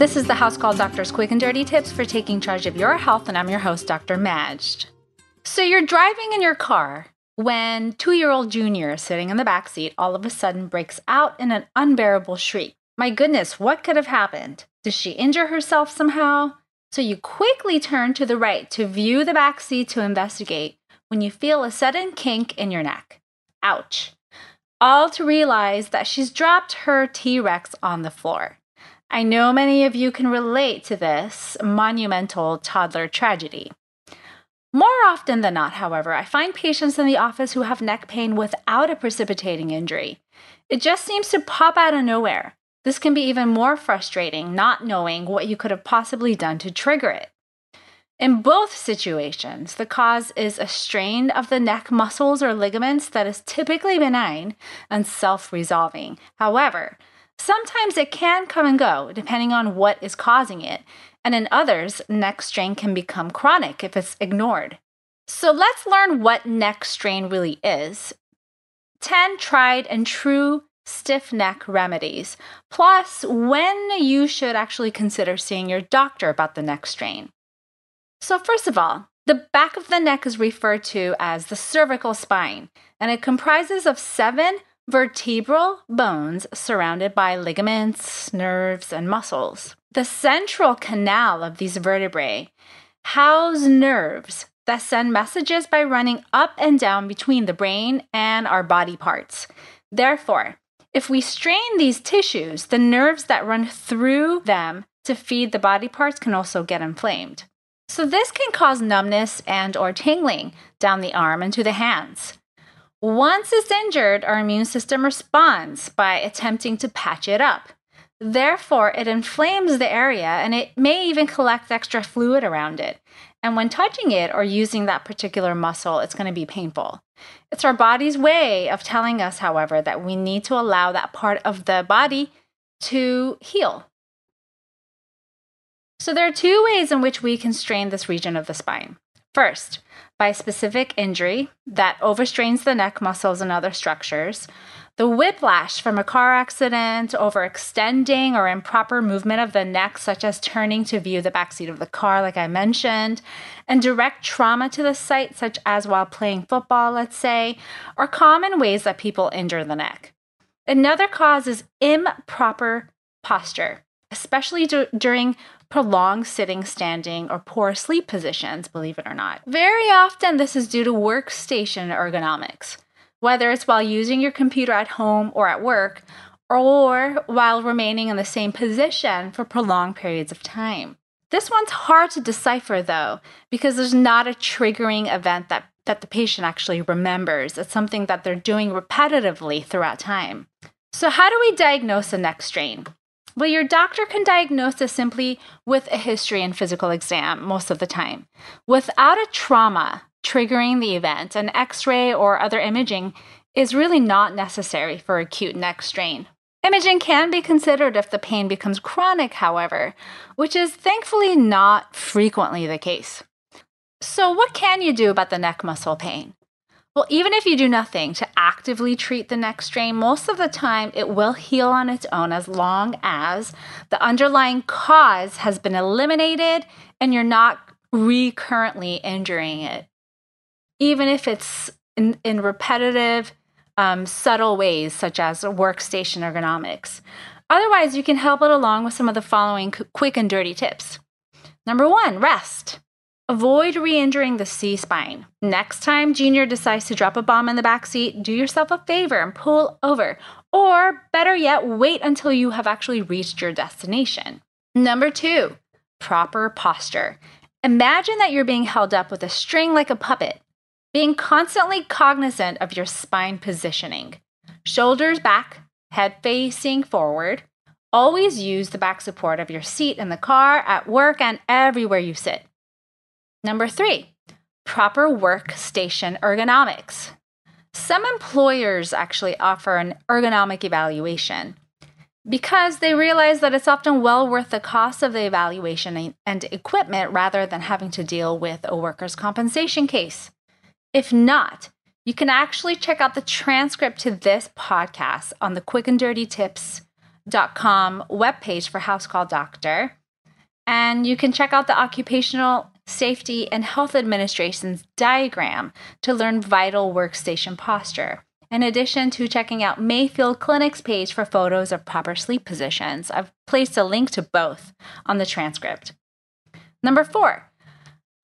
This is the House Call Doctor's Quick and Dirty Tips for taking charge of your health, and I'm your host, Dr. Majd. So you're driving in your car when two year old Junior, sitting in the back seat, all of a sudden breaks out in an unbearable shriek. My goodness, what could have happened? Did she injure herself somehow? So you quickly turn to the right to view the back seat to investigate when you feel a sudden kink in your neck. Ouch. All to realize that she's dropped her T Rex on the floor. I know many of you can relate to this monumental toddler tragedy. More often than not, however, I find patients in the office who have neck pain without a precipitating injury. It just seems to pop out of nowhere. This can be even more frustrating, not knowing what you could have possibly done to trigger it. In both situations, the cause is a strain of the neck muscles or ligaments that is typically benign and self resolving. However, Sometimes it can come and go depending on what is causing it, and in others, neck strain can become chronic if it's ignored. So let's learn what neck strain really is. 10 tried and true stiff neck remedies, plus when you should actually consider seeing your doctor about the neck strain. So, first of all, the back of the neck is referred to as the cervical spine, and it comprises of seven vertebral bones surrounded by ligaments, nerves, and muscles. The central canal of these vertebrae house nerves that send messages by running up and down between the brain and our body parts. Therefore, if we strain these tissues, the nerves that run through them to feed the body parts can also get inflamed. So this can cause numbness and or tingling down the arm and to the hands. Once it's injured, our immune system responds by attempting to patch it up. Therefore, it inflames the area and it may even collect extra fluid around it. And when touching it or using that particular muscle, it's going to be painful. It's our body's way of telling us, however, that we need to allow that part of the body to heal. So, there are two ways in which we can strain this region of the spine. First, by specific injury that overstrains the neck muscles and other structures, the whiplash from a car accident, overextending or improper movement of the neck, such as turning to view the backseat of the car, like I mentioned, and direct trauma to the site, such as while playing football, let's say, are common ways that people injure the neck. Another cause is improper posture, especially d- during prolonged sitting, standing, or poor sleep positions, believe it or not. Very often, this is due to workstation ergonomics, whether it's while using your computer at home or at work, or while remaining in the same position for prolonged periods of time. This one's hard to decipher though, because there's not a triggering event that, that the patient actually remembers. It's something that they're doing repetitively throughout time. So, how do we diagnose a neck strain? Well, your doctor can diagnose this simply with a history and physical exam most of the time. Without a trauma triggering the event, an x ray or other imaging is really not necessary for acute neck strain. Imaging can be considered if the pain becomes chronic, however, which is thankfully not frequently the case. So, what can you do about the neck muscle pain? Well, even if you do nothing to actively treat the neck strain, most of the time it will heal on its own as long as the underlying cause has been eliminated and you're not recurrently injuring it. Even if it's in, in repetitive, um, subtle ways, such as workstation ergonomics. Otherwise, you can help it along with some of the following quick and dirty tips. Number one, rest. Avoid re injuring the C spine. Next time Junior decides to drop a bomb in the back seat, do yourself a favor and pull over. Or better yet, wait until you have actually reached your destination. Number two, proper posture. Imagine that you're being held up with a string like a puppet, being constantly cognizant of your spine positioning. Shoulders back, head facing forward. Always use the back support of your seat in the car, at work, and everywhere you sit. Number three, proper workstation ergonomics. Some employers actually offer an ergonomic evaluation because they realize that it's often well worth the cost of the evaluation and equipment rather than having to deal with a workers' compensation case. If not, you can actually check out the transcript to this podcast on the quick and dirty tips webpage for House Call Doctor. And you can check out the Occupational Safety and Health Administration's diagram to learn vital workstation posture. In addition to checking out Mayfield Clinic's page for photos of proper sleep positions, I've placed a link to both on the transcript. Number four,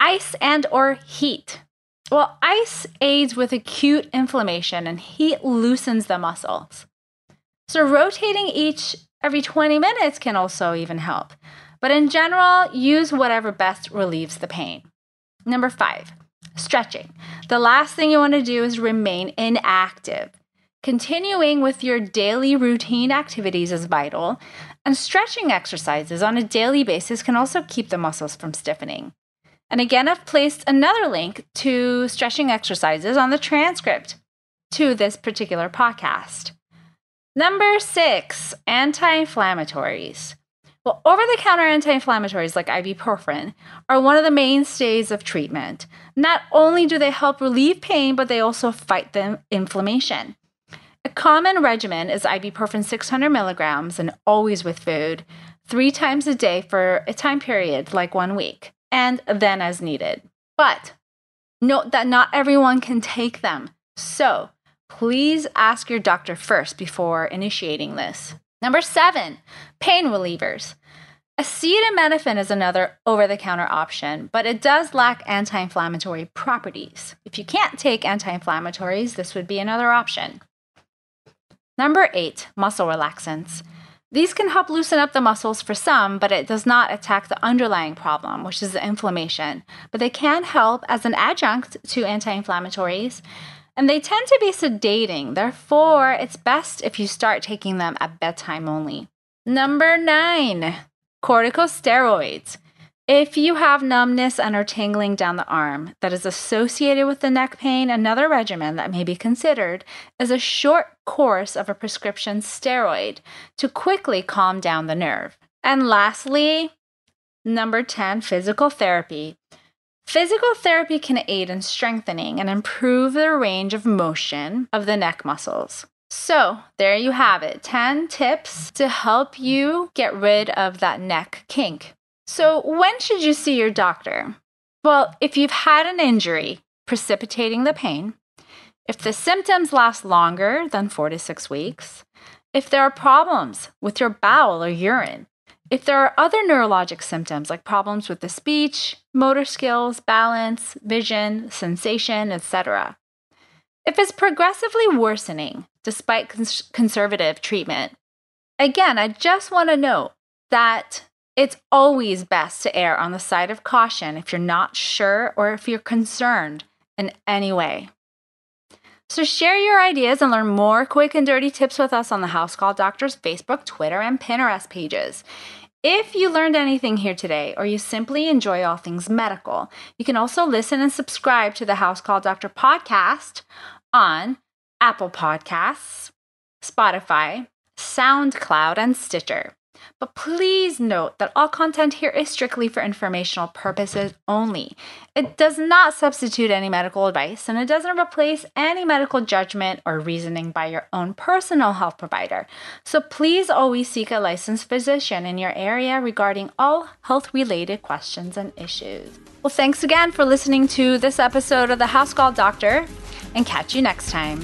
ice and or heat. Well, ice aids with acute inflammation and heat loosens the muscles. So rotating each every 20 minutes can also even help. But in general, use whatever best relieves the pain. Number five, stretching. The last thing you want to do is remain inactive. Continuing with your daily routine activities is vital, and stretching exercises on a daily basis can also keep the muscles from stiffening. And again, I've placed another link to stretching exercises on the transcript to this particular podcast. Number six, anti inflammatories. Well, over the counter anti inflammatories like ibuprofen are one of the mainstays of treatment. Not only do they help relieve pain, but they also fight the inflammation. A common regimen is ibuprofen 600 milligrams and always with food, three times a day for a time period like one week, and then as needed. But note that not everyone can take them. So please ask your doctor first before initiating this. Number seven, pain relievers. Acetaminophen is another over the counter option, but it does lack anti inflammatory properties. If you can't take anti inflammatories, this would be another option. Number eight, muscle relaxants. These can help loosen up the muscles for some, but it does not attack the underlying problem, which is the inflammation. But they can help as an adjunct to anti inflammatories, and they tend to be sedating. Therefore, it's best if you start taking them at bedtime only. Number nine, corticosteroids. If you have numbness and are tingling down the arm that is associated with the neck pain, another regimen that may be considered is a short course of a prescription steroid to quickly calm down the nerve. And lastly, number 10, physical therapy. Physical therapy can aid in strengthening and improve the range of motion of the neck muscles. So, there you have it 10 tips to help you get rid of that neck kink. So, when should you see your doctor? Well, if you've had an injury precipitating the pain, if the symptoms last longer than four to six weeks, if there are problems with your bowel or urine, if there are other neurologic symptoms like problems with the speech, motor skills, balance, vision, sensation, etc., if it's progressively worsening despite cons- conservative treatment, again, I just want to note that it's always best to err on the side of caution if you're not sure or if you're concerned in any way. So, share your ideas and learn more quick and dirty tips with us on the House Call Doctors Facebook, Twitter, and Pinterest pages. If you learned anything here today, or you simply enjoy all things medical, you can also listen and subscribe to the House Call Doctor podcast on Apple Podcasts, Spotify, SoundCloud, and Stitcher. But please note that all content here is strictly for informational purposes only. It does not substitute any medical advice and it doesn't replace any medical judgment or reasoning by your own personal health provider. So please always seek a licensed physician in your area regarding all health related questions and issues. Well, thanks again for listening to this episode of the House Call Doctor and catch you next time.